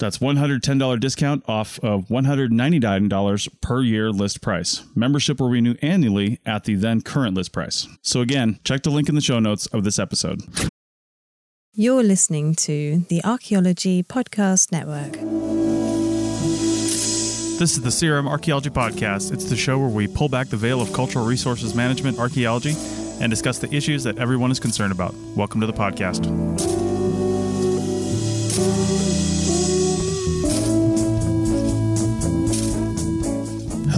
That's $110 discount off of $199 per year list price. Membership will renew annually at the then current list price. So again, check the link in the show notes of this episode. You're listening to the Archaeology Podcast Network. This is the CRM Archaeology Podcast. It's the show where we pull back the veil of cultural resources management archaeology and discuss the issues that everyone is concerned about. Welcome to the podcast.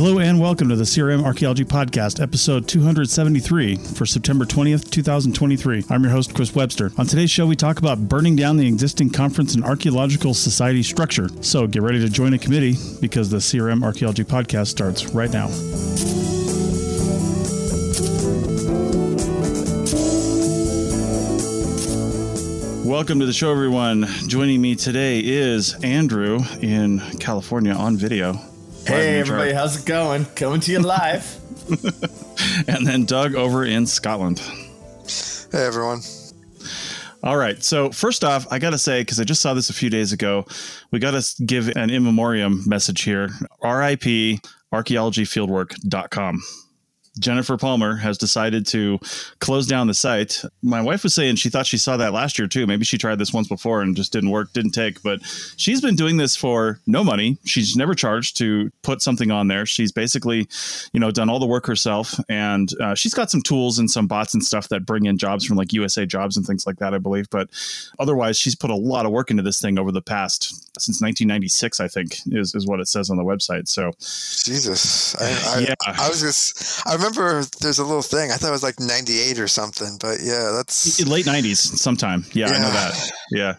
Hello and welcome to the CRM Archaeology Podcast, episode 273 for September 20th, 2023. I'm your host, Chris Webster. On today's show, we talk about burning down the existing conference and archaeological society structure. So get ready to join a committee because the CRM Archaeology Podcast starts right now. Welcome to the show, everyone. Joining me today is Andrew in California on video. Hey everybody, how's it going? Coming to you live. and then Doug over in Scotland. Hey everyone. All right. So first off, I got to say because I just saw this a few days ago, we got to give an in memoriam message here. RIP archaeologyfieldwork.com. Jennifer Palmer has decided to close down the site. My wife was saying she thought she saw that last year too. Maybe she tried this once before and just didn't work, didn't take. But she's been doing this for no money. She's never charged to put something on there. She's basically, you know, done all the work herself, and uh, she's got some tools and some bots and stuff that bring in jobs from like USA Jobs and things like that, I believe. But otherwise, she's put a lot of work into this thing over the past since 1996, I think is, is what it says on the website. So, Jesus, I, I, yeah. I was just, I remember there's a little thing. I thought it was like 98 or something, but yeah, that's late 90s sometime. Yeah, yeah. I know that. Yeah.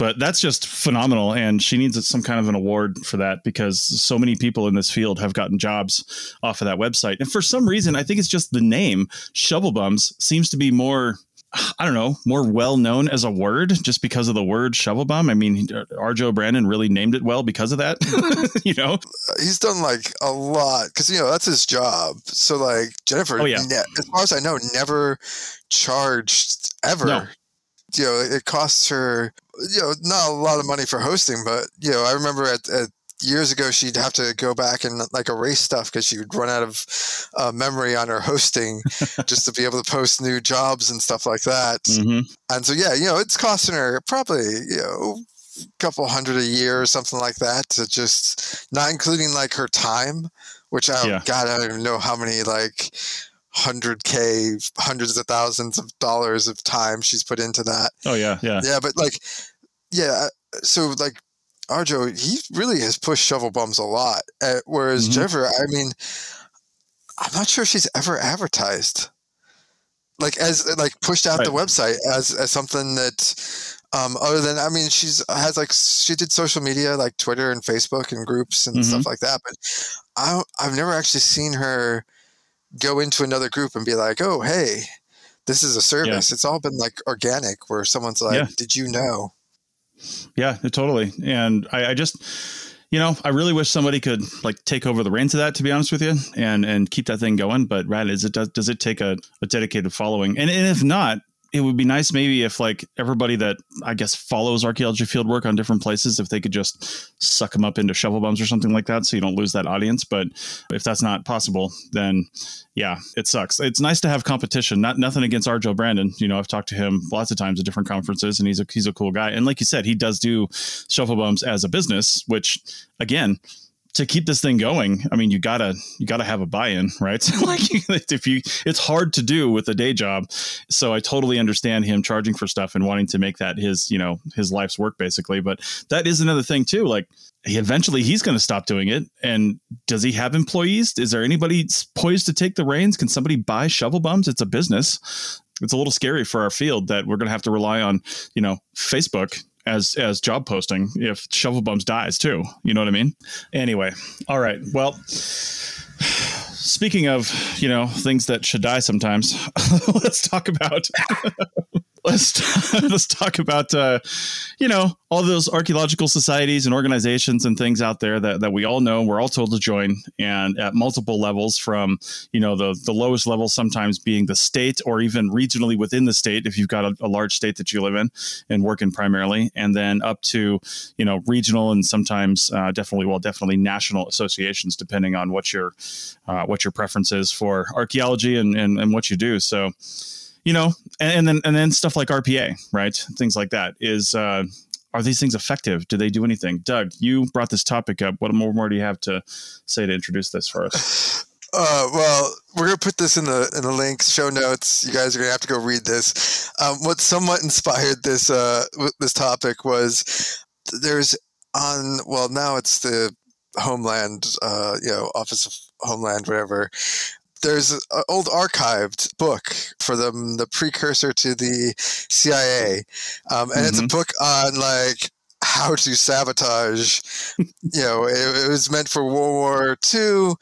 But that's just phenomenal. And she needs some kind of an award for that because so many people in this field have gotten jobs off of that website. And for some reason, I think it's just the name Shovel Bums seems to be more I don't know, more well known as a word just because of the word shovel bum. I mean, Arjo Brandon really named it well because of that. you know, uh, he's done like a lot because you know that's his job. So like Jennifer, oh, yeah. Ne- as far as I know, never charged ever. No. You know, it costs her you know not a lot of money for hosting, but you know I remember at, at years ago she'd have to go back and like erase stuff because she would run out of uh, memory on her hosting just to be able to post new jobs and stuff like that mm-hmm. and so yeah you know it's costing her probably you know a couple hundred a year or something like that to just not including like her time which i yeah. god i don't even know how many like 100k hundreds of thousands of dollars of time she's put into that oh yeah yeah yeah but like yeah so like Arjo, he really has pushed shovel bums a lot. Uh, whereas mm-hmm. Jennifer, I mean, I'm not sure she's ever advertised, like as like pushed out right. the website as as something that, um, other than I mean, she's has like she did social media like Twitter and Facebook and groups and mm-hmm. stuff like that. But I I've never actually seen her go into another group and be like, oh hey, this is a service. Yeah. It's all been like organic, where someone's like, yeah. did you know? Yeah, totally. And I, I just you know, I really wish somebody could like take over the reins of that, to be honest with you, and and keep that thing going. But rad is it does does it take a, a dedicated following? And, and if not, it would be nice maybe if like everybody that I guess follows archaeology field work on different places, if they could just suck them up into shovel bums or something like that, so you don't lose that audience. But if that's not possible, then yeah, it sucks. It's nice to have competition. Not nothing against Arjo Brandon. You know, I've talked to him lots of times at different conferences, and he's a he's a cool guy. And like you said, he does do shovel bums as a business, which again to keep this thing going, I mean, you gotta you gotta have a buy-in, right? like mm-hmm. if you, it's hard to do with a day job. So I totally understand him charging for stuff and wanting to make that his, you know, his life's work basically. But that is another thing too. Like he eventually he's going to stop doing it. And does he have employees? Is there anybody poised to take the reins? Can somebody buy shovel bums? It's a business. It's a little scary for our field that we're going to have to rely on, you know, Facebook as as job posting if shovel bums dies too. You know what i mean? Anyway all right. Well speaking of you know things that should die sometimes let's talk about let's let's talk about uh, you know all those archaeological societies and organizations and things out there that, that we all know we're all told to join and at multiple levels from you know the the lowest level sometimes being the state or even regionally within the state if you've got a, a large state that you live in and work in primarily. And then up to you know regional and sometimes uh, definitely well definitely national associations depending on what your uh, what your preference is for archaeology and, and, and what you do. So you know, and, and, then and then stuff like RPA, right? Things like that is uh, are these things effective? Do they do anything? Doug, you brought this topic up. What more, more do you have to say to introduce this for us? Uh, well, we're gonna put this in the in the links, show notes. You guys are gonna have to go read this. Um, what somewhat inspired this uh, this topic was there's on well now it's the Homeland, uh, you know, Office of Homeland, whatever there's an old archived book for them, the precursor to the CIA, um, and mm-hmm. it's a mm-hmm. book on like how to sabotage. you know, it, it, was meant for World War II,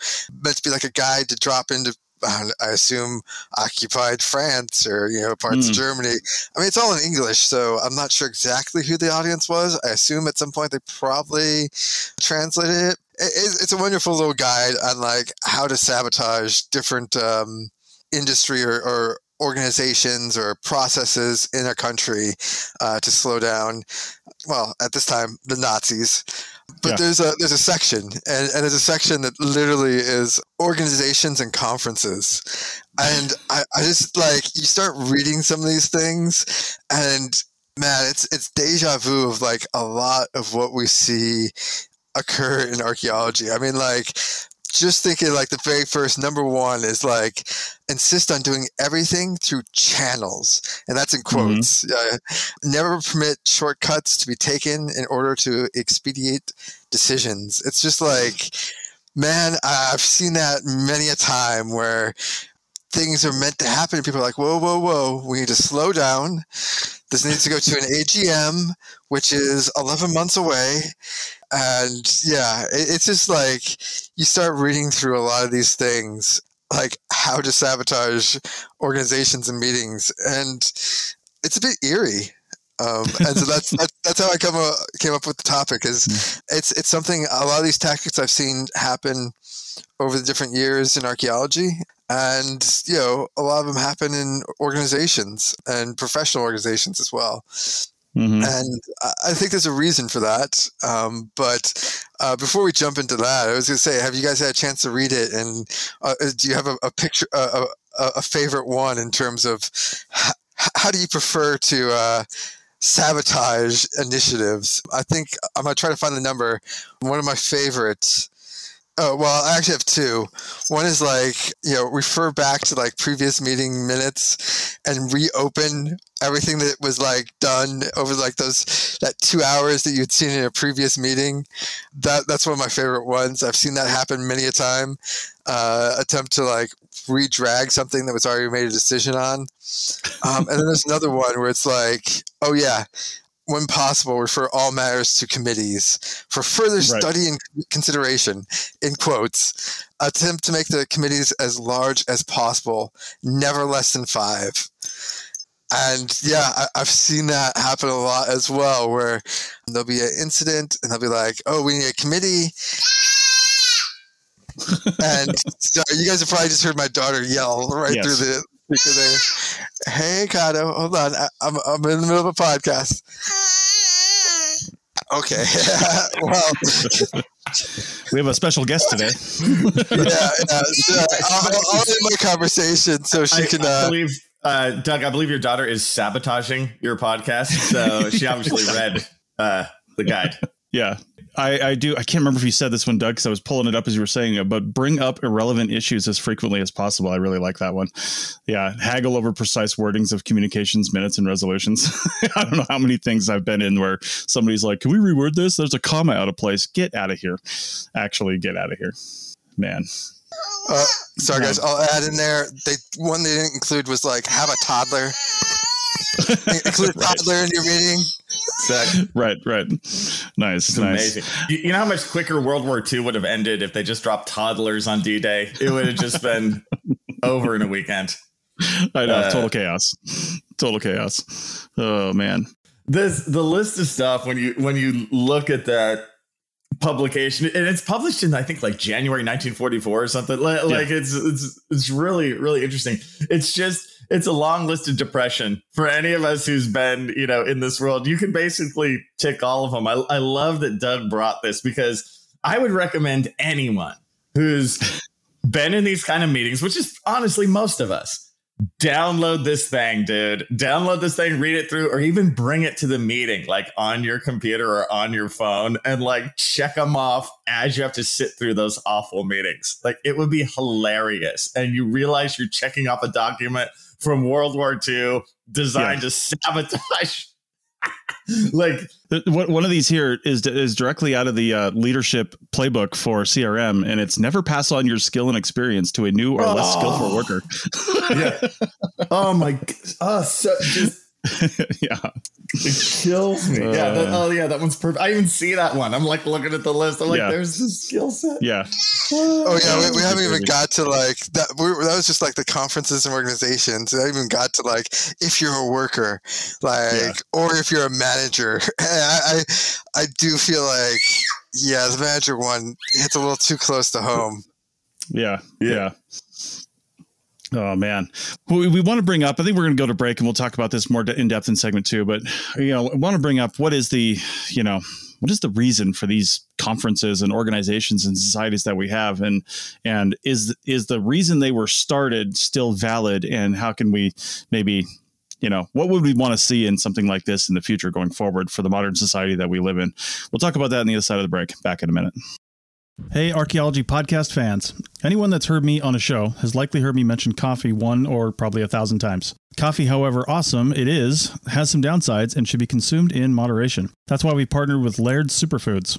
meant to be like a guide to drop into. I assume occupied France or you know parts mm. of Germany. I mean, it's all in English, so I'm not sure exactly who the audience was. I assume at some point they probably translated it, it's a wonderful little guide on like how to sabotage different um, industry or, or, organizations or processes in a country uh, to slow down. Well, at this time, the Nazis. But yeah. there's a there's a section, and, and there's a section that literally is organizations and conferences. And I, I just like you start reading some of these things, and man, it's it's deja vu of like a lot of what we see occur in archaeology. I mean, like, just thinking like the very first number one is like insist on doing everything through channels and that's in mm-hmm. quotes mm-hmm. uh, never permit shortcuts to be taken in order to expedite decisions it's just like man i've seen that many a time where things are meant to happen people are like whoa whoa whoa we need to slow down this needs to go to an agm which is 11 months away and yeah, it, it's just like you start reading through a lot of these things, like how to sabotage organizations and meetings, and it's a bit eerie. Um, and so that's, that's that's how I come up, came up with the topic. Is hmm. it's it's something a lot of these tactics I've seen happen over the different years in archaeology, and you know a lot of them happen in organizations and professional organizations as well. Mm-hmm. And I think there's a reason for that. Um, but uh, before we jump into that, I was going to say, have you guys had a chance to read it? And uh, do you have a, a picture, a, a, a, favorite one in terms of how, how do you prefer to uh, sabotage initiatives? I think I'm going to try to find the number. One of my favorites Oh, well, I actually have two. One is like, you know, refer back to like previous meeting minutes and reopen everything that was like done over like those that two hours that you'd seen in a previous meeting. That that's one of my favorite ones. I've seen that happen many a time. Uh, attempt to like re-drag something that was already made a decision on. Um, and then there's another one where it's like, oh yeah, when possible, refer all matters to committees for further right. study and consideration, in quotes. Attempt to make the committees as large as possible, never less than five. And yeah, I, have seen that happen a lot as well, where there'll be an incident and they'll be like, oh, we need a committee. and sorry, you guys have probably just heard my daughter yell right yes. through the speaker there. Hey, Kato, hold on. I, I'm, I'm in the middle of a podcast. Okay. well, we have a special guest today. yeah, yeah. So I'll, I'll end my conversation so she I, can. Uh, I believe, uh, Doug, I believe your daughter is sabotaging your podcast. So she obviously read uh, the guide. Yeah. I, I do. I can't remember if you said this one, Doug, because I was pulling it up as you were saying it. But bring up irrelevant issues as frequently as possible. I really like that one. Yeah, haggle over precise wordings of communications minutes and resolutions. I don't know how many things I've been in where somebody's like, "Can we reword this? There's a comma out of place. Get out of here." Actually, get out of here, man. Uh, sorry, guys. I'll add in there. They one they didn't include was like have a toddler. include right. toddler in your meeting. Exactly. Right, right. Nice, it's nice. Amazing. You, know how much quicker World War II would have ended if they just dropped toddlers on D Day? It would have just been over in a weekend. I know. Uh, total chaos. Total chaos. Oh man. This the list of stuff when you when you look at that publication and it's published in I think like January 1944 or something. Like, yeah. like it's it's it's really really interesting. It's just it's a long list of depression for any of us who's been, you know, in this world. You can basically tick all of them. I, I love that Doug brought this because I would recommend anyone who's been in these kind of meetings, which is honestly most of us, download this thing, dude. Download this thing, read it through, or even bring it to the meeting, like on your computer or on your phone, and like check them off as you have to sit through those awful meetings. Like it would be hilarious. And you realize you're checking off a document from World War II designed yeah. to sabotage. like one of these here is is directly out of the uh, leadership playbook for CRM, and it's never pass on your skill and experience to a new or less oh. skillful worker. yeah. Oh my. Oh, so just yeah. It kills me. Uh, yeah. That, uh. oh, yeah. That one's perfect. I even see that one. I'm like looking at the list. I'm like, yeah. there's a skill set. Yeah. Oh yeah. We, we haven't even got to like that. We, that was just like the conferences and organizations. I even got to like if you're a worker, like, yeah. or if you're a manager. I, I, I do feel like, yeah, the manager one hits a little too close to home. Yeah. Yeah. Oh man, we, we want to bring up. I think we're going to go to break, and we'll talk about this more in depth in segment two. But you know, I want to bring up what is the you know what is the reason for these conferences and organizations and societies that we have, and and is is the reason they were started still valid, and how can we maybe you know what would we want to see in something like this in the future going forward for the modern society that we live in? We'll talk about that on the other side of the break. Back in a minute. Hey, archaeology podcast fans. Anyone that's heard me on a show has likely heard me mention coffee one or probably a thousand times. Coffee, however awesome it is, has some downsides and should be consumed in moderation. That's why we partnered with Laird Superfoods.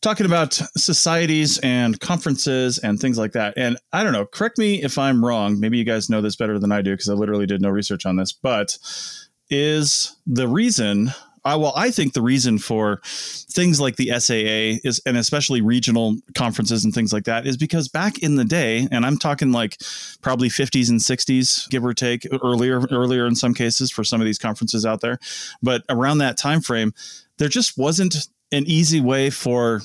talking about societies and conferences and things like that. And I don't know, correct me if I'm wrong. Maybe you guys know this better than I do because I literally did no research on this. But is the reason I, well, I think the reason for things like the SAA is, and especially regional conferences and things like that, is because back in the day, and I'm talking like probably 50s and 60s, give or take, earlier, earlier in some cases for some of these conferences out there, but around that time frame, there just wasn't an easy way for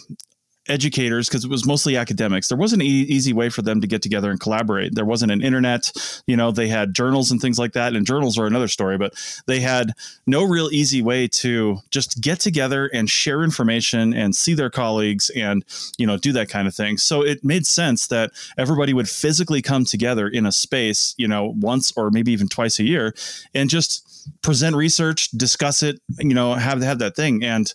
educators because it was mostly academics. There wasn't an e- easy way for them to get together and collaborate. There wasn't an internet you know they had journals and things like that and journals are another story but they had no real easy way to just get together and share information and see their colleagues and you know do that kind of thing. So it made sense that everybody would physically come together in a space you know once or maybe even twice a year and just present research discuss it you know have have that thing. And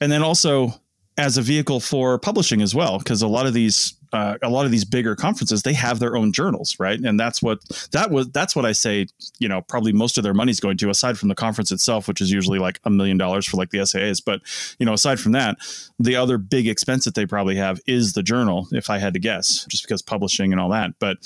and then also as a vehicle for publishing as well, because a lot of these uh, a lot of these bigger conferences they have their own journals, right? And that's what that was. That's what I say. You know, probably most of their money's going to aside from the conference itself, which is usually like a million dollars for like the SAAs. But you know, aside from that, the other big expense that they probably have is the journal. If I had to guess, just because publishing and all that, but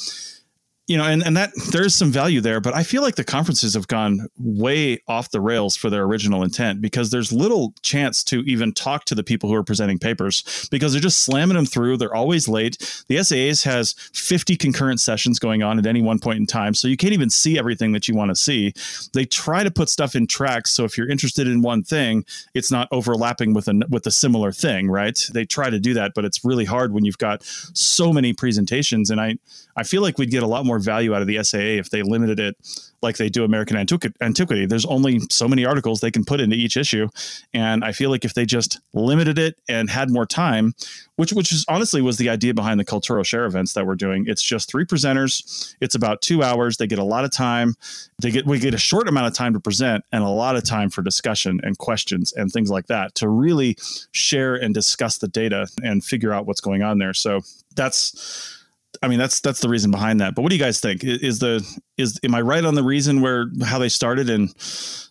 you know, and, and that there's some value there, but I feel like the conferences have gone way off the rails for their original intent because there's little chance to even talk to the people who are presenting papers because they're just slamming them through. They're always late. The SAAs has 50 concurrent sessions going on at any one point in time, so you can't even see everything that you want to see. They try to put stuff in tracks, so if you're interested in one thing, it's not overlapping with a with a similar thing, right? They try to do that, but it's really hard when you've got so many presentations, and I I feel like we'd get a lot more value out of the SAA if they limited it like they do American Antiquity. There's only so many articles they can put into each issue, and I feel like if they just limited it and had more time, which which is honestly was the idea behind the cultural Share events that we're doing. It's just three presenters. It's about two hours. They get a lot of time. They get we get a short amount of time to present and a lot of time for discussion and questions and things like that to really share and discuss the data and figure out what's going on there. So that's I mean, that's that's the reason behind that. But what do you guys think? Is the is am I right on the reason where how they started and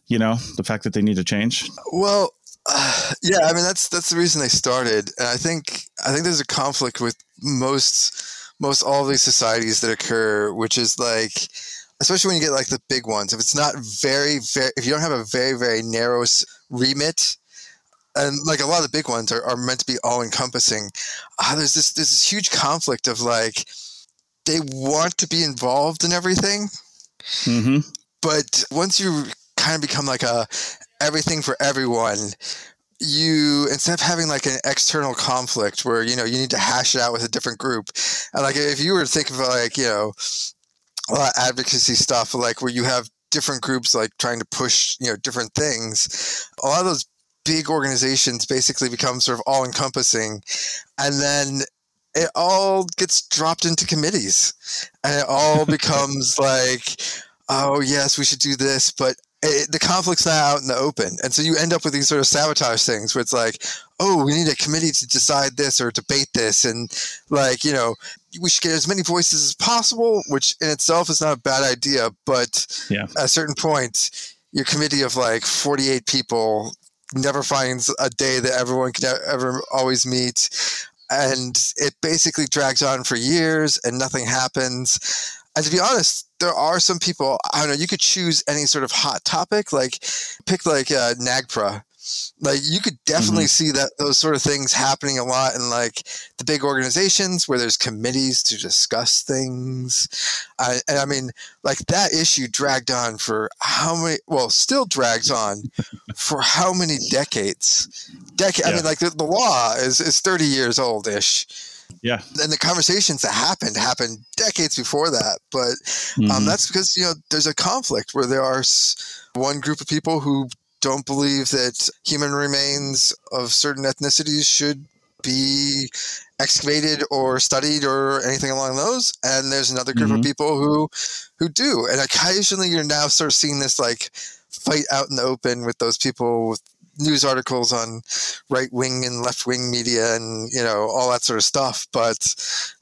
you know the fact that they need to change? Well, uh, yeah, I mean that's that's the reason they started, and I think I think there's a conflict with most most all these societies that occur, which is like, especially when you get like the big ones. If it's not very very, if you don't have a very very narrow remit, and like a lot of the big ones are, are meant to be all encompassing. Uh, there's this there's this huge conflict of like they want to be involved in everything, mm-hmm. but once you kind of become like a everything for everyone, you instead of having like an external conflict where you know you need to hash it out with a different group, and like if you were to think of like you know a lot of advocacy stuff like where you have different groups like trying to push you know different things a lot of those big organizations basically become sort of all encompassing and then it all gets dropped into committees and it all becomes like oh yes we should do this but it, the conflict's not out in the open and so you end up with these sort of sabotage things where it's like oh we need a committee to decide this or debate this and like you know we should get as many voices as possible which in itself is not a bad idea but yeah. at a certain point your committee of like 48 people never finds a day that everyone can ever always meet. And it basically drags on for years and nothing happens. And to be honest, there are some people, I don't know, you could choose any sort of hot topic, like pick like uh, NAGPRA like you could definitely mm-hmm. see that those sort of things happening a lot in like the big organizations where there's committees to discuss things I, and i mean like that issue dragged on for how many well still drags on for how many decades decade yeah. i mean like the, the law is is 30 years old ish yeah and the conversations that happened happened decades before that but um, mm-hmm. that's because you know there's a conflict where there are one group of people who don't believe that human remains of certain ethnicities should be excavated or studied or anything along those and there's another group mm-hmm. of people who who do and occasionally you're now sort of seeing this like fight out in the open with those people with news articles on right wing and left wing media and you know all that sort of stuff but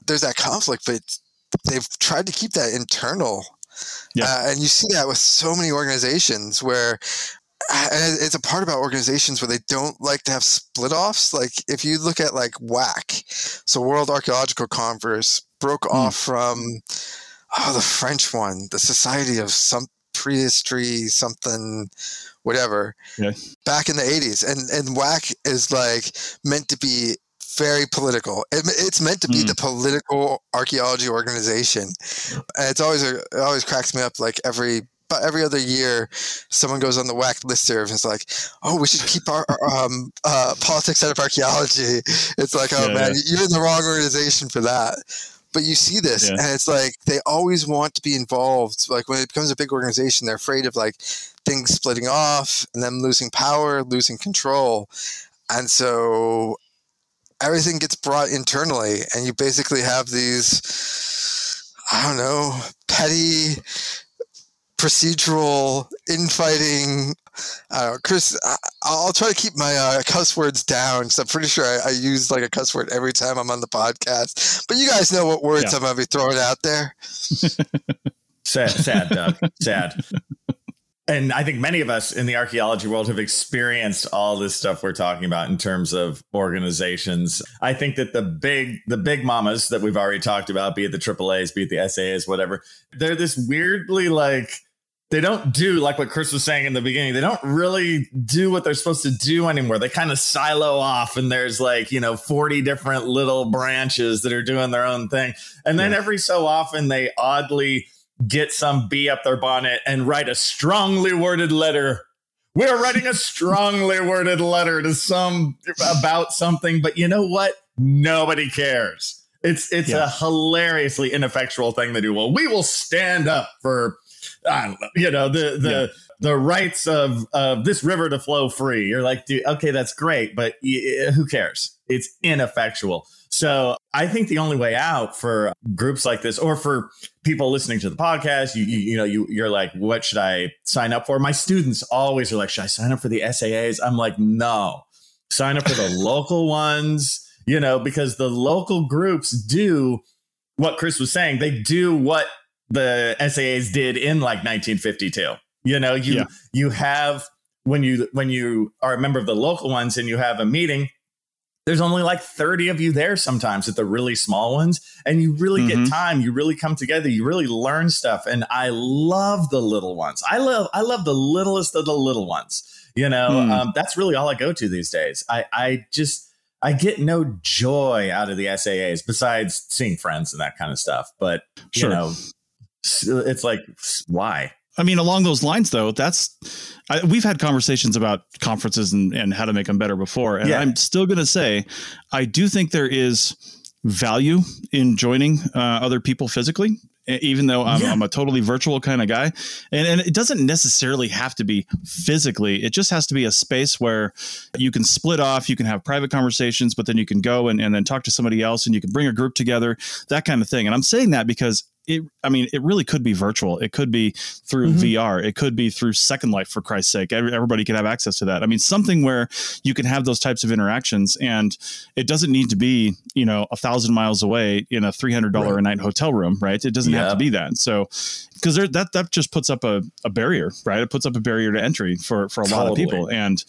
there's that conflict but they've tried to keep that internal yeah. Uh, and you see that with so many organizations where it's a part about organizations where they don't like to have split offs. Like if you look at like WAC, so World Archaeological Congress broke mm. off from oh the French one, the Society of some prehistory something whatever yeah. back in the 80s and and WAC is like meant to be very political. It, it's meant to be mm. the political archaeology organization. And it's always a, it always cracks me up. Like every about every other year, someone goes on the WAC listserv and is like, "Oh, we should keep our um, uh, politics out of archaeology." It's like, "Oh yeah, man, yeah. you're in the wrong organization for that." But you see this, yeah. and it's like they always want to be involved. Like when it becomes a big organization, they're afraid of like things splitting off and them losing power, losing control, and so everything gets brought internally, and you basically have these. I don't know, petty procedural infighting uh, Chris, I, will try to keep my uh, cuss words down because I'm pretty sure I, I, use like a cuss word every time I'm on the podcast. But you guys know what words yeah. I'm going to be throwing out there. sad, sad, Doug. Sad. And I think many of us in the archaeology world have experienced all this stuff we're talking about in terms of organizations. I think that the big the big mamas that we've already talked about, be it the AAAs, be it the SAAs, whatever, they're this weirdly like they don't do like what Chris was saying in the beginning. They don't really do what they're supposed to do anymore. They kind of silo off, and there's like, you know, 40 different little branches that are doing their own thing. And then yeah. every so often they oddly get some bee up their bonnet and write a strongly worded letter. We're writing a strongly worded letter to some about something, but you know what? Nobody cares. It's it's yeah. a hilariously ineffectual thing to do. Well, we will stand up for know, you know, the the yeah. the rights of of this river to flow free. You're like, dude, okay, that's great, but who cares? It's ineffectual. So I think the only way out for groups like this, or for people listening to the podcast, you you, you know, you you're like, what should I sign up for? My students always are like, should I sign up for the SAAs? I'm like, no, sign up for the local ones. You know, because the local groups do what Chris was saying. They do what the SAAs did in like 1952. You know, you yeah. you have when you when you are a member of the local ones and you have a meeting, there's only like 30 of you there sometimes at the really small ones and you really mm-hmm. get time you really come together you really learn stuff and i love the little ones i love i love the littlest of the little ones you know mm. um, that's really all i go to these days i i just I get no joy out of the SAAs besides seeing friends and that kind of stuff. But sure. you know, it's like why I mean, along those lines, though, that's I, we've had conversations about conferences and, and how to make them better before, and yeah. I'm still going to say, I do think there is value in joining uh, other people physically even though I'm, yeah. I'm, a totally virtual kind of guy. And, and it doesn't necessarily have to be physically, it just has to be a space where you can split off, you can have private conversations, but then you can go and, and then talk to somebody else and you can bring a group together, that kind of thing. And I'm saying that because it i mean it really could be virtual it could be through mm-hmm. vr it could be through second life for christ's sake everybody could have access to that i mean something where you can have those types of interactions and it doesn't need to be you know a thousand miles away in a $300 right. a night hotel room right it doesn't yeah. have to be that so because that that just puts up a, a barrier right it puts up a barrier to entry for for a totally. lot of people and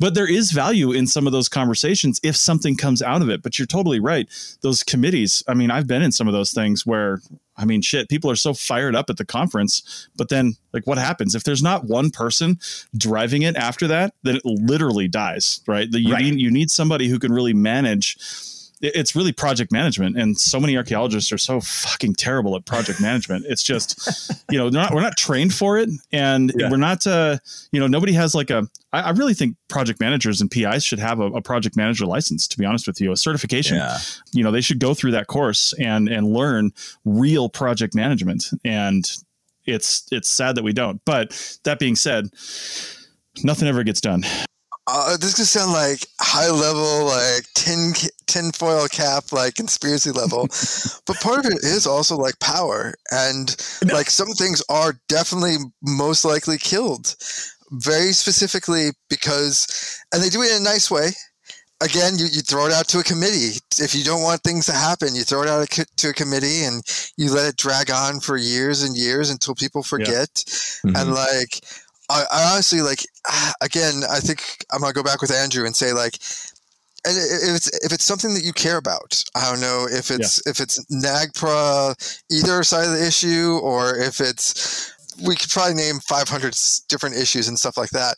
but there is value in some of those conversations if something comes out of it. But you're totally right. Those committees, I mean, I've been in some of those things where I mean, shit, people are so fired up at the conference, but then like what happens if there's not one person driving it after that, then it literally dies, right? The, you right. need you need somebody who can really manage it's really project management. And so many archaeologists are so fucking terrible at project management. It's just you know not, we're not trained for it. And yeah. we're not uh, you know nobody has like a I, I really think project managers and pis should have a, a, project manager license to be honest with you a certification. Yeah. you know they should go through that course and and learn real project management. And it's it's sad that we don't. But that being said nothing ever gets done uh, this could sound like high level, like tin tinfoil cap, like conspiracy level, but part of it is also like power, and like some things are definitely most likely killed, very specifically because, and they do it in a nice way. Again, you, you throw it out to a committee. If you don't want things to happen, you throw it out to a committee and you let it drag on for years and years until people forget. Yeah. Mm-hmm. And like, I, I honestly like again. I think I'm gonna go back with Andrew and say like, and if it's if it's something that you care about, I don't know if it's yeah. if it's NAGPRA either side of the issue or if it's we could probably name 500 different issues and stuff like that.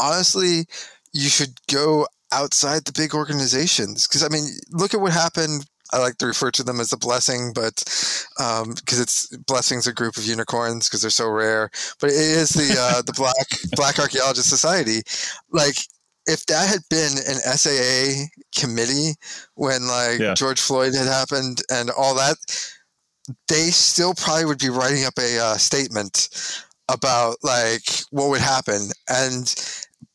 Honestly, you should go outside the big organizations because I mean, look at what happened I like to refer to them as the blessing, but because um, it's blessings a group of unicorns because they're so rare. But it is the uh, the Black Black Archaeologist Society. Like if that had been an SAA committee when like yeah. George Floyd had happened and all that, they still probably would be writing up a uh, statement about like what would happen. And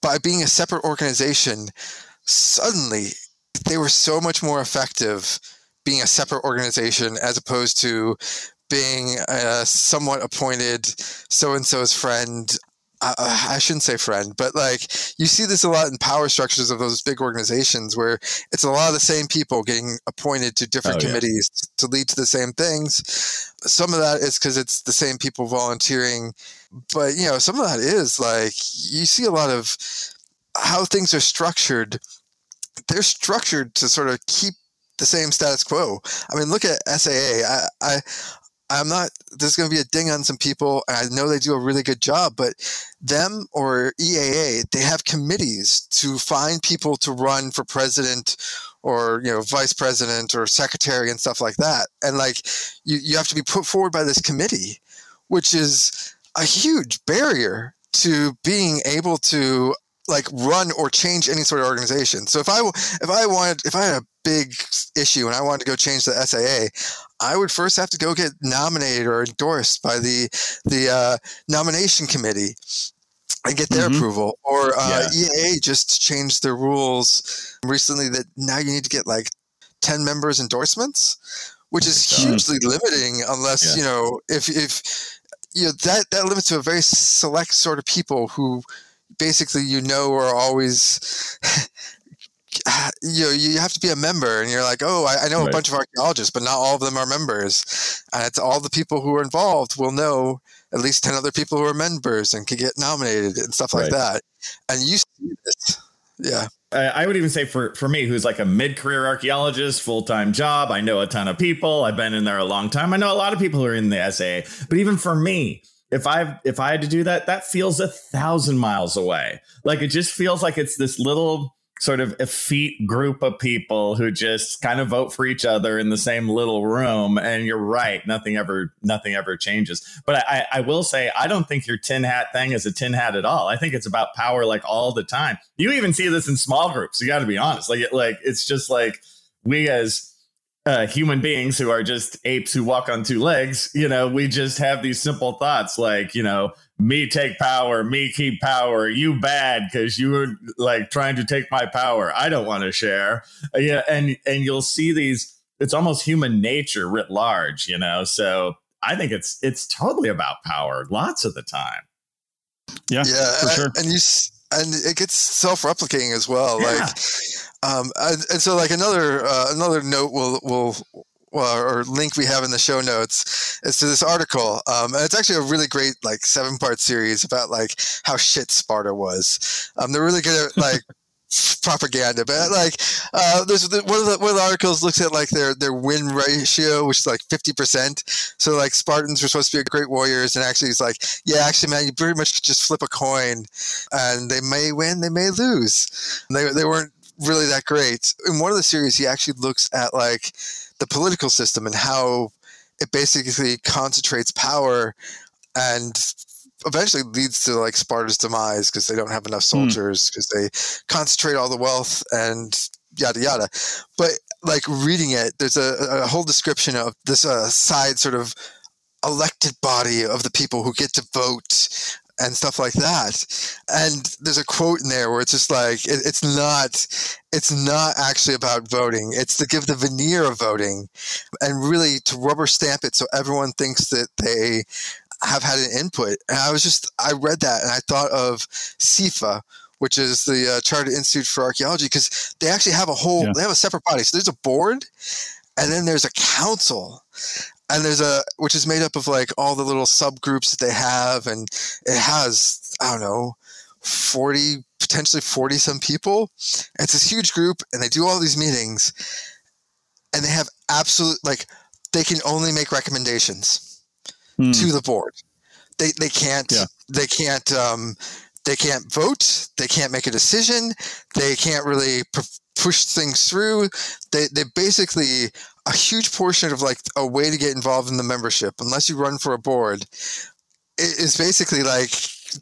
by being a separate organization, suddenly they were so much more effective being a separate organization as opposed to being a somewhat appointed so and so's friend. I, shouldn't say friend, but like you see this a lot in power structures of those big organizations where it's a lot of the same people getting appointed to different oh, committees yeah. to lead to the same things. Some of that is because it's the same people volunteering, but you know, some of that is like you see a lot of how things are structured. They're structured to sort of keep the same status quo. I mean, look at SAA. I, I I'm not, there's going to be a ding on some people. I know they do a really good job, but them or EAA, they have committees to find people to run for president or, you know, vice president or secretary and stuff like that. And like, you, you have to be put forward by this committee, which is a huge barrier to being able to like run or change any sort of organization. So if I if I wanted if I had a big issue and I wanted to go change the SAA, I would first have to go get nominated or endorsed by the the uh, nomination committee and get their mm-hmm. approval. Or uh, yeah. EA just changed their rules recently that now you need to get like ten members endorsements, which is hugely limiting unless yeah. you know if if you know that that limits to a very select sort of people who basically you know are always you know, you have to be a member and you're like, oh, I, I know right. a bunch of archaeologists, but not all of them are members. And it's all the people who are involved will know at least 10 other people who are members and can get nominated and stuff like right. that. And you see this. Yeah. I would even say for, for me, who's like a mid career archaeologist, full time job, I know a ton of people. I've been in there a long time. I know a lot of people who are in the SAA. But even for me, if I if I had to do that, that feels a thousand miles away. Like it just feels like it's this little sort of effete group of people who just kind of vote for each other in the same little room. And you're right, nothing ever nothing ever changes. But I, I will say I don't think your tin hat thing is a tin hat at all. I think it's about power like all the time. You even see this in small groups. You got to be honest. Like like it's just like we as uh, human beings who are just apes who walk on two legs, you know, we just have these simple thoughts like, you know, me take power, me keep power, you bad because you were like trying to take my power. I don't want to share. Yeah, and and you'll see these. It's almost human nature writ large, you know. So I think it's it's totally about power lots of the time. Yeah, yeah, for sure. And you and it gets self-replicating as well. Yeah. Like, um, and, and, so like another uh, another note will will will or link we have in the show notes is to this article. Um, and it's actually a really great like seven part series about like how shit Sparta was. Um, they're really good at like propaganda, but like uh, there's one of the one of the articles looks at like their their win ratio, which is like fifty percent. So like Spartans were supposed to be great warriors, and actually it's like yeah, actually man, you pretty much just flip a coin, and they may win, they may lose. And they they weren't really that great. In one of the series, he actually looks at like the political system and how it basically concentrates power and eventually leads to like Sparta's demise because they don't have enough hmm. soldiers because mm. they concentrate all the wealth and yada yada. But like reading it, there's a, a whole description of this uh, side sort of elected body of the people who get to vote and stuff like that. And there's a quote in there where it's just like it, it's not it's not actually about voting. It's to give the veneer of voting and really to rubber stamp it so everyone thinks that they have had an input. And I was just I read that and I thought of CIFA, which is the uh, Chartered Institute for Archaeology, because they actually have a whole yeah. they have a separate body. So there's a board, and then there's a council, and there's a which is made up of like all the little subgroups that they have and it has i don't know 40 potentially 40 some people it's this huge group and they do all these meetings and they have absolute like they can only make recommendations mm. to the board they they can't yeah. they can't um they can't vote they can't make a decision they can't really push things through they they basically a huge portion of like a way to get involved in the membership, unless you run for a board, is basically like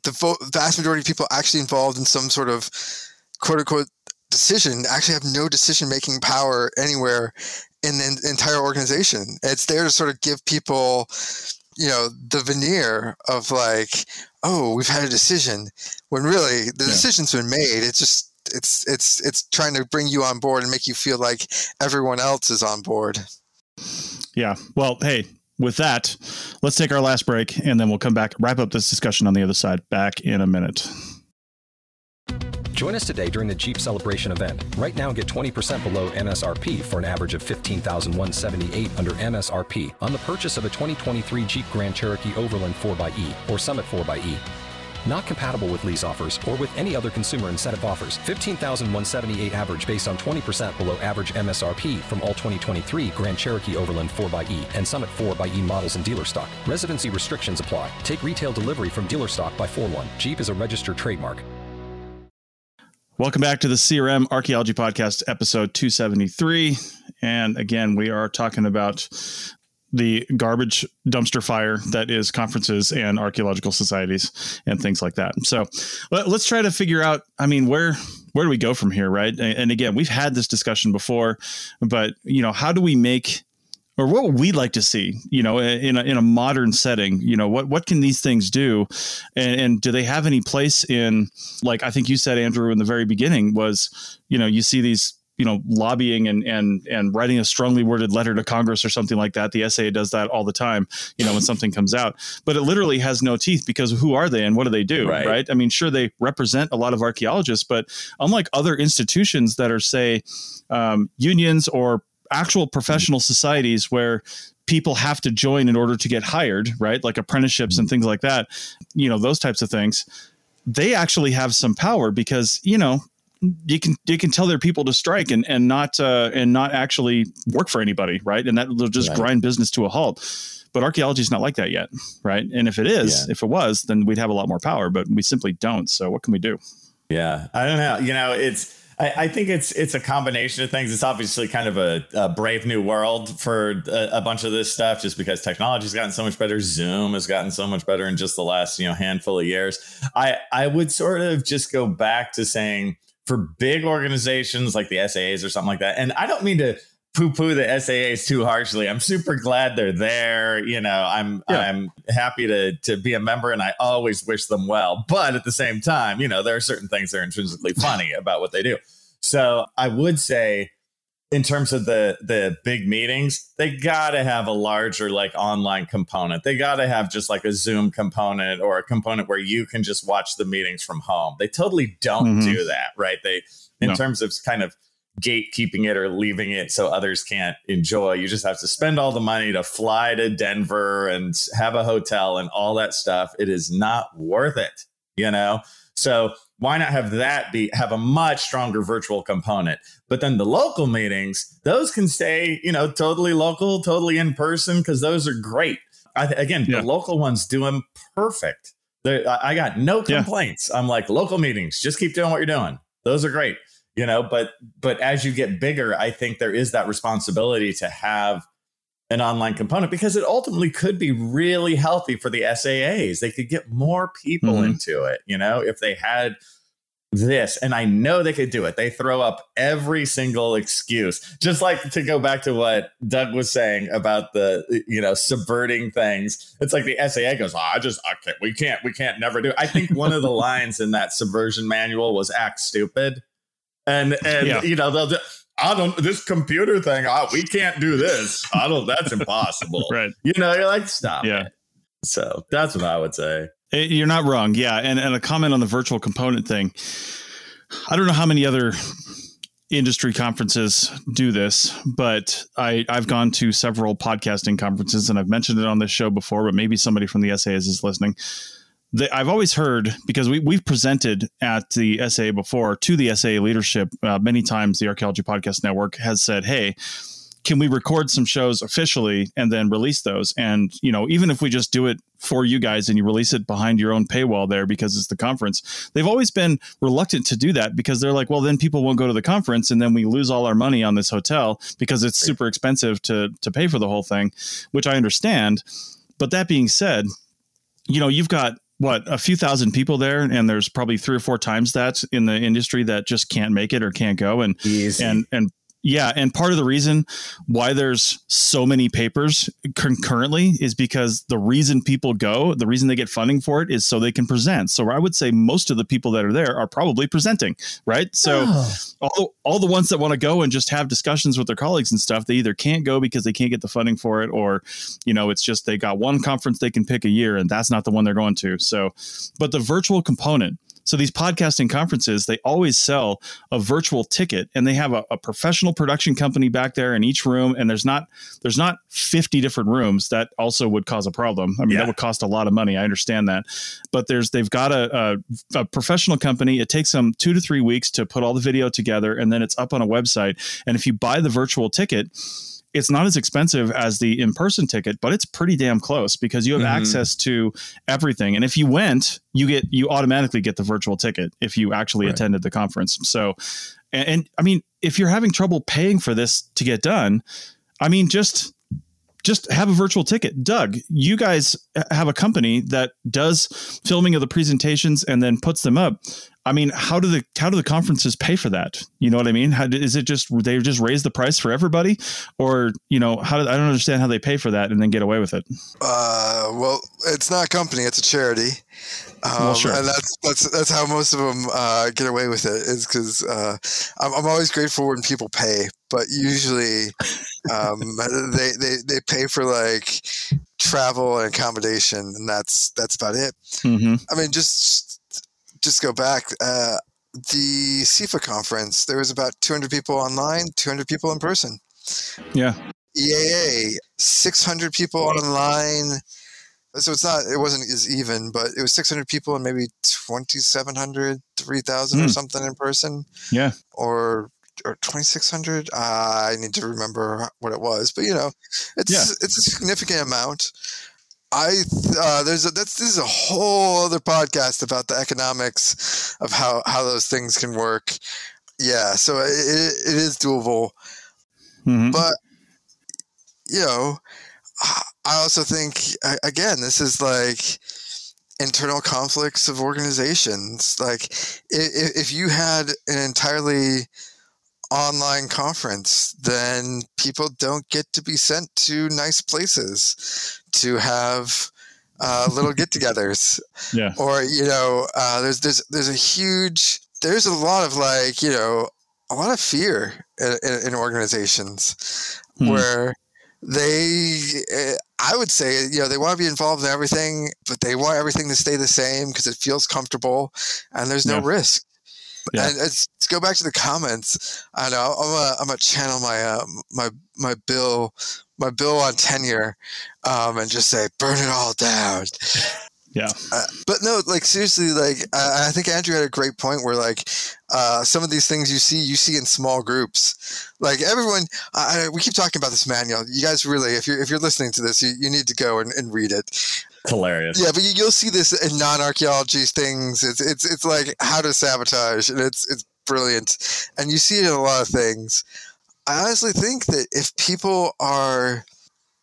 the vast majority of people actually involved in some sort of quote unquote decision actually have no decision making power anywhere in the entire organization. It's there to sort of give people, you know, the veneer of like, oh, we've had a decision, when really the yeah. decision's been made. It's just it's it's it's trying to bring you on board and make you feel like everyone else is on board. Yeah. Well, hey, with that, let's take our last break and then we'll come back, wrap up this discussion on the other side. Back in a minute. Join us today during the Jeep Celebration event. Right now, get 20% below MSRP for an average of 15178 under MSRP on the purchase of a 2023 Jeep Grand Cherokee Overland 4xE or Summit 4xE. Not compatible with lease offers or with any other consumer incentive offers. 15,178 average based on 20% below average MSRP from all 2023 Grand Cherokee Overland 4xE and Summit 4xE models in dealer stock. Residency restrictions apply. Take retail delivery from dealer stock by 4 1. Jeep is a registered trademark. Welcome back to the CRM Archaeology Podcast, episode 273. And again, we are talking about the garbage dumpster fire that is conferences and archaeological societies and things like that. So let, us try to figure out. I mean, where where do we go from here, right? And again, we've had this discussion before, but you know, how do we make or what would we like to see you know in a, in a modern setting you know what what can these things do and, and, do they have any place in like i think you said andrew in the very beginning was you know you see these you know lobbying and and and writing a strongly worded letter to Congress or something like that. The SAA does that all the time. You know when something comes out, but it literally has no teeth because who are they and what do they do? Right. right? I mean, sure they represent a lot of archaeologists, but unlike other institutions that are say um, unions or actual professional societies where people have to join in order to get hired, right? Like apprenticeships and things like that, you know, those types of things. They actually have some power because, you know, you can you can tell their people to strike and and not uh, and not actually work for anybody, right? And that will just right. grind business to a halt. But archaeology is not like that yet, right? And if it is, yeah. if it was, then we'd have a lot more power. But we simply don't. So what can we do? Yeah, I don't know. You know, it's. I, I think it's it's a combination of things. It's obviously kind of a, a brave new world for a, a, bunch of this stuff, just because technology's gotten so much better. Zoom has gotten so much better in just the last you know handful of years. I I would sort of just go back to saying for big organizations like the SAAs or something like that. And I don't mean to poo-poo the SAAs too harshly. I'm super glad they're there. You know, I'm yeah. I'm happy to to be a member and I always wish them well. But at the same time, you know, there are certain things that are intrinsically funny about what they do. So I would say in terms of the the big meetings, they got to have a larger like online component. They got to have just like a Zoom component or a component where you can just watch the meetings from home. They totally don't mm-hmm. do that, right? They in no. terms of kind of gatekeeping it or leaving it so others can't enjoy. You just have to spend all the money to fly to Denver and have a hotel and all that stuff. It is not worth it, you know? So why not have that be have a much stronger virtual component but then the local meetings those can stay you know totally local totally in person because those are great I, again yeah. the local ones do them perfect They're, i got no complaints yeah. i'm like local meetings just keep doing what you're doing those are great you know but but as you get bigger i think there is that responsibility to have an online component because it ultimately could be really healthy for the SAAs. They could get more people mm-hmm. into it, you know, if they had this and I know they could do it. They throw up every single excuse. Just like to go back to what Doug was saying about the you know subverting things. It's like the SAA goes, oh, "I just I can't we can't we can't never do." It. I think one of the lines in that subversion manual was act stupid. And and yeah. you know they'll do, I don't this computer thing. Oh, we can't do this. I don't. That's impossible. right. You know, you're like stop. Yeah. It. So that's what I would say. Eh, you're not wrong. Yeah, and and a comment on the virtual component thing. I don't know how many other industry conferences do this, but I, I've gone to several podcasting conferences and I've mentioned it on this show before, but maybe somebody from the SAAs is listening I've always heard because we we've presented at the SA before to the SA leadership uh, many times. The Archaeology Podcast Network has said, "Hey." Can we record some shows officially and then release those? And you know, even if we just do it for you guys and you release it behind your own paywall there because it's the conference, they've always been reluctant to do that because they're like, well, then people won't go to the conference and then we lose all our money on this hotel because it's super expensive to to pay for the whole thing, which I understand. But that being said, you know, you've got what a few thousand people there and there's probably three or four times that in the industry that just can't make it or can't go and Easy. and and Yeah, and part of the reason why there's so many papers concurrently is because the reason people go, the reason they get funding for it is so they can present. So I would say most of the people that are there are probably presenting, right? So oh. all, all the ones that want to go and just have discussions with their colleagues and stuff, they either can't go because they can't get the funding for it or, you know, it's just they got one conference they can pick a year and that's not the one they're going to. So, but the virtual component so these podcasting conferences, they always sell a virtual ticket and they have a, a, professional production company back there in each room. And there's not there's not 50 different rooms. That also would cause a problem. I mean, yeah. that would cost a lot of money. I understand that. But there's they've got a, a, a professional company. It takes them two to three weeks to put all the video together and then it's up on a website. And if you buy the virtual ticket, it's not as expensive as the in-person ticket but it's pretty damn close because you have mm-hmm. access to everything and if you went you get you automatically get the virtual ticket if you actually right. attended the conference so and, and i mean if you're having trouble paying for this to get done i mean just just have a virtual ticket. Doug, you guys have a company that does filming of the presentations and then puts them up. I mean, how do the how do the conferences pay for that? You know what I mean? How is it just they just raise the price for everybody, or you know how do, I don't understand how they pay for that and then get away with it. Uh, well, it's not a company; it's a charity, um, well, sure. and that's that's that's how most of them uh, get away with it. Is because uh, I'm, I'm always grateful when people pay, but usually um, they they they pay for like travel and accommodation, and that's that's about it. Mm-hmm. I mean, just just go back. Uh, the CIFA conference, there was about 200 people online, 200 people in person. Yeah. EAA, 600 people online. So it's not, it wasn't as even, but it was 600 people and maybe 2,700, 3,000 mm. or hmm. something in person. Yeah. Or or 2600 uh, i need to remember what it was but you know it's yeah. it's a significant amount I uh, there's a that's this is a whole other podcast about the economics of how how those things can work. Yeah, so it, it is doable, mm-hmm. but you know, I also think again this is like internal conflicts of organizations. Like if, if you had an entirely online conference, then people don't get to be sent to nice places to have uh, little get-togethers. Yeah. Or you know, uh, there's there's there's a huge there's a lot of like you know a lot of fear in, in, in organizations hmm. where they eh, i would say you know they want to be involved in everything but they want everything to stay the same because it feels comfortable and there's no yeah. risk yeah. And let's go back to the comments. I know I'm a, I'm a channel my uh, my my bill my bill on tenure, um, and just say burn it all down. Yeah. Uh, but no, like seriously, like I, I, think Andrew had a great point where like uh, some of these things you see, you see in small groups. Like everyone, I, we keep talking about this manual. You guys really, if you're if you're listening to this, you, you need to go and, and read it. It's hilarious. Yeah, but you, will see this in non-archaeology things. It's it's it's like how to sabotage, and it's it's brilliant, and you see it in a lot of things. I honestly think that if people are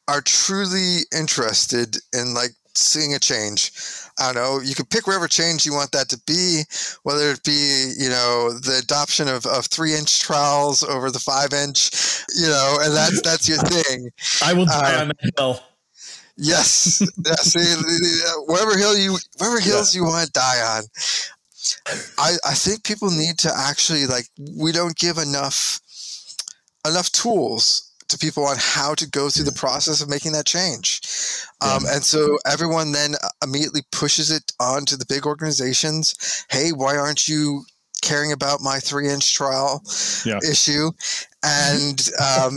are truly interested in like seeing a change, I don't know, you can pick whatever change you want that to be, whether it be, you know, the adoption of, of three inch trowels over the five inch, you know, and that's that's your thing. I will die uh, on that hill. Yes, yes. wherever hill you, wherever hills yeah. you want to die on. I I think people need to actually like we don't give enough enough tools to people on how to go through the process of making that change. Um, and so everyone then immediately pushes it onto the big organizations. Hey, why aren't you caring about my three inch trowel yeah. issue? And um,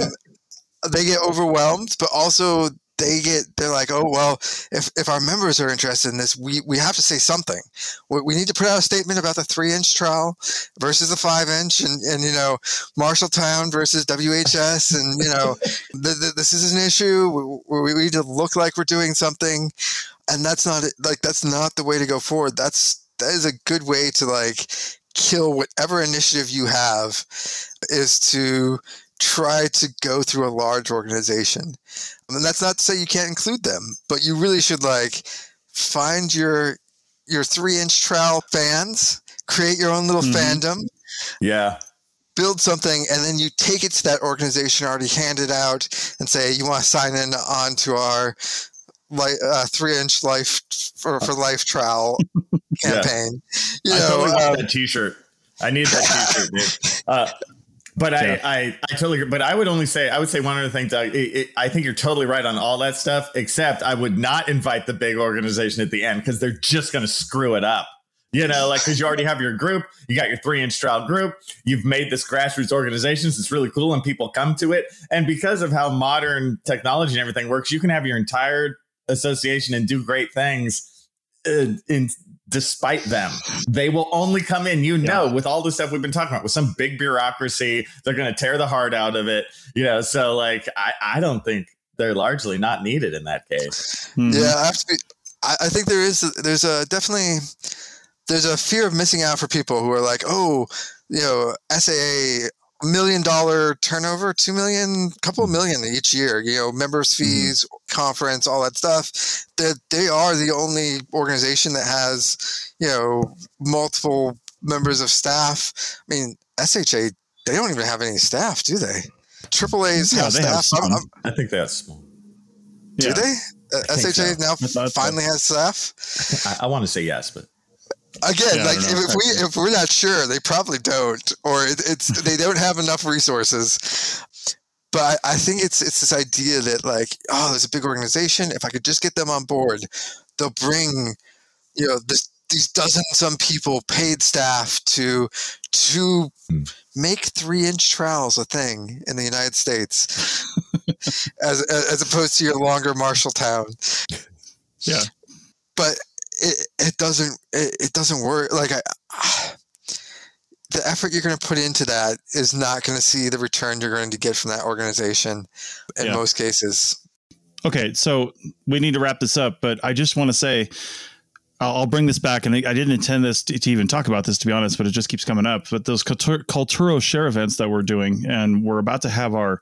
they get overwhelmed, but also they get they're like oh well if, if our members are interested in this we, we have to say something. We, we need to put out a statement about the three inch trowel versus the five inch and, and you know marshalltown versus whs and you know the, the, this is an issue. We, we need to look like we're doing something. And that's not like that's not the way to go forward. That's that is a good way to like kill whatever initiative you have is to try to go through a large organization. And that's not to say you can't include them, but you really should like find your your three inch trowel fans, create your own little mm-hmm. fandom. Yeah. build something and then you take it to that organization already handed out and say you want to sign in on to our like uh, three inch life for, for life trowel campaign. Yeah. You know, I totally um, that t-shirt. I need that t-shirt, dude. Uh, but. I, I, I totally agree. But I would only say, I would say one other thing, Doug. It, it, I think you're totally right on all that stuff, except I would not invite the big organization at the end because they're just going to screw it up. You know, like because you already have your group, you got your three inch trowel group, you've made this grassroots organizations. It's really cool, and people come to it. And because of how modern technology and everything works, you can have your entire association and do great things uh, in despite them. They will only come in, you know, yeah. with all the stuff we've been talking about, with some big bureaucracy. They're going to tear the heart out of it. You know, so like, I, I don't think they're largely not needed in that case. Mm-hmm. Yeah, I have to be. I, I think there is. There's a definitely. There's a fear of missing out for people who are like, oh, you know, SAA million dollar turnover, two million, couple of mm-hmm. million each year, you know, members mm-hmm. fees, mm-hmm. conference, all that stuff. That they are the only organization that has, you know, multiple members of staff. I mean, SHA, they don't even have any staff, do they? Triple A's yeah, have staff. Have I'm, I'm, i think that's. Do yeah. they? Uh, SHA so. now finally has staff. I, I want to say yes, but Again, yeah, like if, if we if we're not sure, they probably don't, or it, it's they don't have enough resources. But I, I think it's it's this idea that like, oh, there's a big organization. If I could just get them on board, they'll bring, you know, this these dozen some people, paid staff to to hmm. make three inch trowels a thing in the United States, as as opposed to your longer Marshalltown. Yeah, but it, it doesn't it, it doesn't work like I, the effort you're going to put into that is not going to see the return you're going to get from that organization in yeah. most cases okay so we need to wrap this up but i just want to say I'll bring this back, and I didn't intend this to, to, even talk about this, to be honest, but it just keeps coming up. But those Kulturo share events that we're doing, and we're about to have our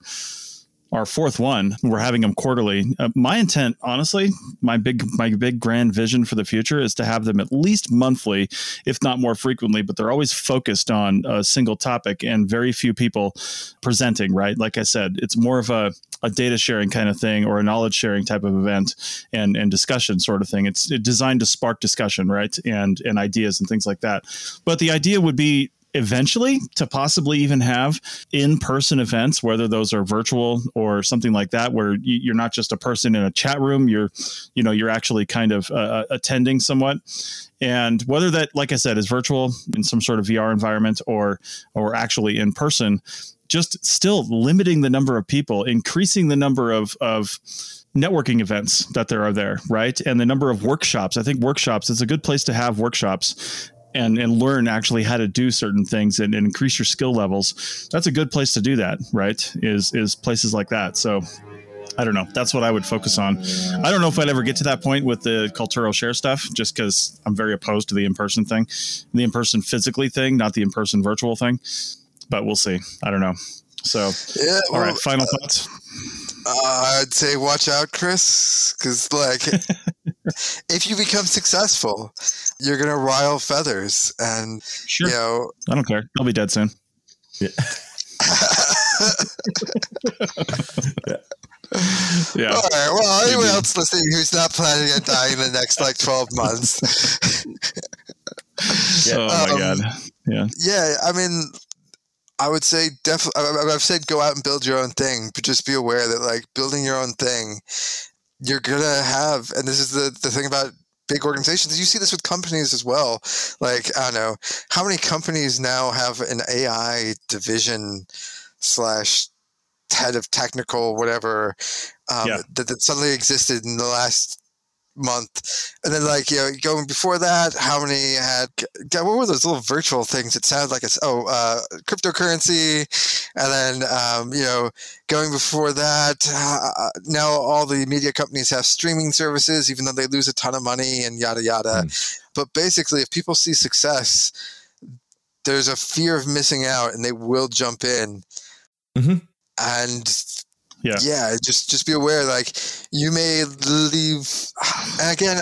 our fourth one. We're having them quarterly. Uh, my intent, honestly, my big my big grand vision for the future is to have them at least monthly, if not more frequently. But they're always focused on a single topic and very few people presenting. Right, like I said, it's more of a a data sharing kind of thing or a knowledge sharing type of event and and discussion sort of thing. It's designed to spark discussion, right, and and ideas and things like that. But the idea would be eventually to possibly even have in-person events whether those are virtual or something like that where you're not just a person in a chat room you're you know you're actually kind of uh, uh, attending somewhat and whether that like i said is virtual in some sort of vr environment or or actually in person just still limiting the number of people increasing the number of of networking events that there are there, right? And the number of workshops. I think workshops is a good place to have workshops and and learn actually how to do certain things and, and, increase your skill levels that's a good place to do that right? Is is places like that. So i don't know. That's what i would focus on. I don't know if i'd ever get to that point with the cultural share stuff just because i'm very opposed to the in-person thing the in-person physically thing not the in-person virtual thing but we'll see. I don't know. So yeah, all right final uh, thoughts? uh, i'd say watch out chris because like if you become successful, you're gonna rile feathers, and sure. you know. I don't care. I'll be dead soon. Yeah. yeah. All right. Well, anyone else listening who's not planning on dying in the next like twelve months? yeah. Oh my um, god. Yeah. Yeah. I mean, I would say definitely. I've said go out and build your own thing, but just be aware that like building your own thing you're gonna have, and this is the the thing about big organizations. You see this with companies as well. Like I don't know how many companies now have an AI division slash head of technical whatever um, yeah. that, that suddenly existed in the last month. And then like, you know, going before that, how many had God, what were those little virtual things? It sounded like it's oh uh, cryptocurrency. And then um, you know, going before that, uh, now all the media companies have streaming services, even though they lose a ton of money and yada yada. Mm. But basically if people see success, there's a fear of missing out and they will jump in. Mm-hmm. And yeah yeah just just be aware like you may leave and again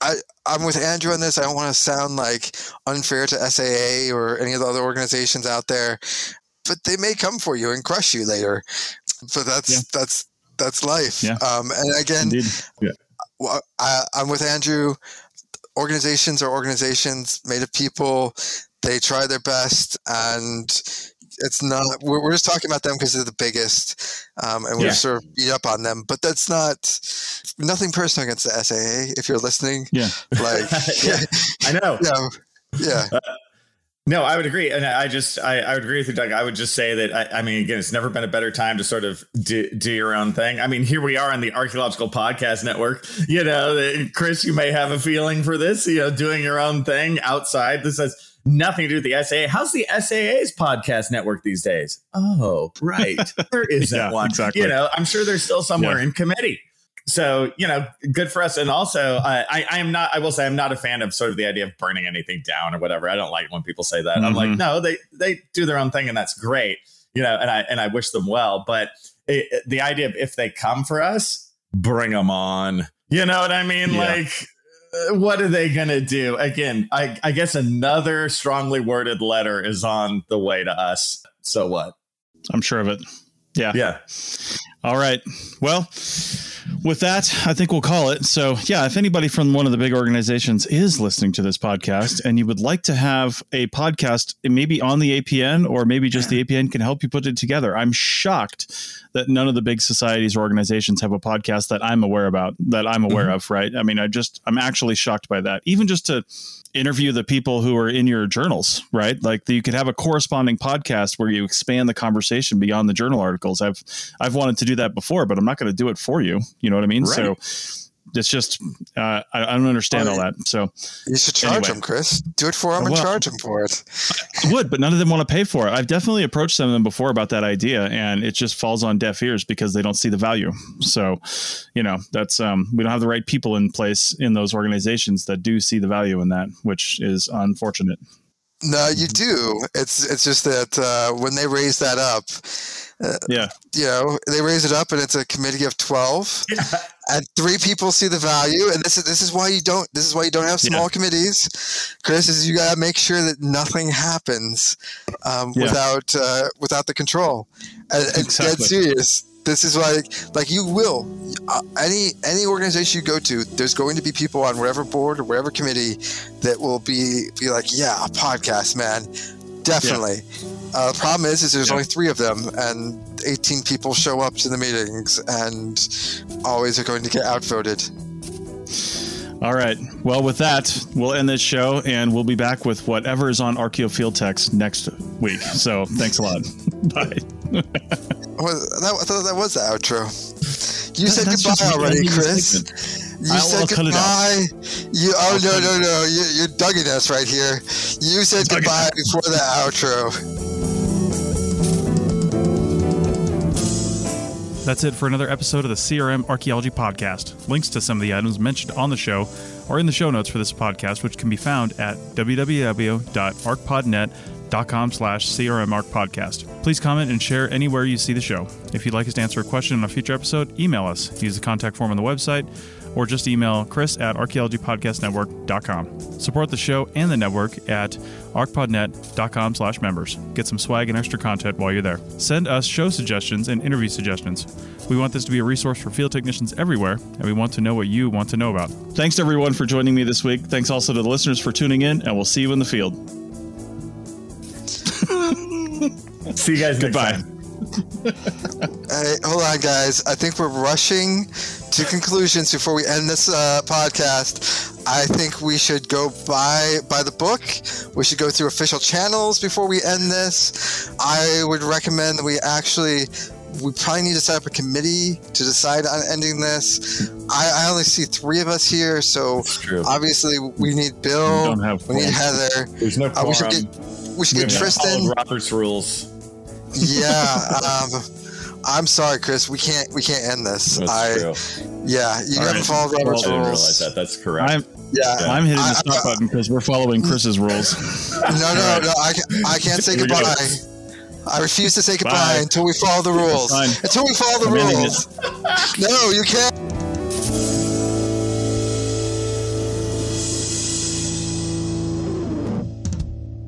I, I'm with Andrew on this. I don't want to sound like unfair to SAA or any of the other organizations out there. but they may come for you and crush you later. But that's yeah. that's that's life. Yeah. Um, and again, yeah. I, I'm with Andrew. Organizations are organizations made of people. They try their best, and it's not. We're, we're just talking about them because they're the biggest, um, and we're yeah. sort of beat up on them. But that's not nothing personal against the SAA. If you're listening, yeah, like yeah, I know, yeah, yeah. Uh, no, I would agree, and I just I, I would agree with you, Doug. I would just say that I, I, mean, again, it's never been a better time to sort of do, do your own thing. I mean, here we are on the Archaeological Podcast Network. You know, Chris, you may have a feeling for this. You know, doing your own thing outside. This has nothing to do with the SAA. How's the SAA's podcast network these days? Oh, right, there isn't yeah, one. Exactly. You know, I'm sure they're still somewhere yeah. in committee so you know good for us and also uh, I, I am not i will say i'm not a fan of sort of the idea of burning anything down or whatever i don't like when people say that mm-hmm. i'm like mm-hmm. no they they do their own thing and that's great you know and i and i wish them well but it, the idea of if they come for us bring them on you know what i mean yeah. like what are they gonna do? Again I, I guess another strongly worded letter is on the way to us. So what? I'm sure of it. Yeah. Yeah. All right. Well with that, I think we'll call it. So, yeah, if anybody from one of the big organizations is listening to this podcast and you would like to have a podcast, maybe on the APN or maybe just the APN can help you put it together, I'm shocked that none of the big societies or organizations have a podcast that I'm aware about, that I'm aware mm-hmm. of, right? I mean, I just, I'm actually shocked by that. Even just to, interview the people who are in your journals, right? Like you could have a corresponding podcast where you expand the conversation beyond the journal articles. I've I've wanted to do that before, but I'm not going to do it for you. You know what I mean? Right. So it's just uh, I, I, don't understand well, all that. So you should charge anyway. them, Chris. Do it for them well, and charge them for it. I would, but none of them want to pay for it. I've definitely approached some of them before about that idea, and it just falls on deaf ears because they don't see the value. So, you know, that's um, we don't have the right people in place in those organizations that do see the value in that, which is unfortunate. No, you do. It's it's just that uh, when they raise that up, uh, yeah, you know, they raise it up, and it's a committee of twelve, yeah. and three people see the value. And this is this is why you don't this is why you don't have small yeah. committees, Chris. Is you gotta make sure that nothing happens um, yeah. without uh, without the control. And, and exactly. dead serious this is like like you will uh, any any organization you go to there's going to be people on whatever board or whatever committee that will be be like yeah a podcast man definitely yeah. uh, the problem is is there's yeah. only three of them and 18 people show up to the meetings and always are going to get outvoted all right. Well, with that, we'll end this show and we'll be back with whatever is on Archeo Field Text next week. So thanks a lot. Bye. that, I thought that was the outro. You said goodbye already, Chris. You I'll, said I'll goodbye. You oh no no no you, you're dugging us right here. You said goodbye before the outro. That's it for another episode of the CRM Archaeology Podcast. Links to some of the items mentioned on the show are in the show notes for this podcast, which can be found at www.archpodnet.com slash crmarchpodcast. Please comment and share anywhere you see the show. If you'd like us to answer a question on a future episode, email us. Use the contact form on the website or just email chris at archaeologypodcastnetwork.com. Support the show and the network at archpodnet.com slash members. Get some swag and extra content while you're there. Send us show suggestions and interview suggestions. We want this to be a resource for field technicians everywhere, and we want to know what you want to know about. Thanks everyone for joining me this week. Thanks also to the listeners for tuning in, and we'll see you in the field. see you guys Goodbye. hey, hold on, guys. I think we're rushing to conclusions before we end this uh, podcast. I think we should go by by the book. We should go through official channels before we end this. I would recommend that we actually we probably need to set up a committee to decide on ending this. I, I only see three of us here, so obviously we need Bill. We, we need Heather. There's no uh, we should get we should we get Tristan. Robert's rules. Yeah. Um, I'm sorry, Chris. We can't. We can't end this. That's I, true. Yeah, you All haven't right. followed Robert's rules. I didn't realize that. That's correct. I'm, yeah, yeah. I'm hitting the stop button because we're following Chris's rules. no, no, right. no. I, I can't say goodbye. I refuse to say goodbye Bye. until we follow the rules. Until we follow the I'm rules. no, you can't.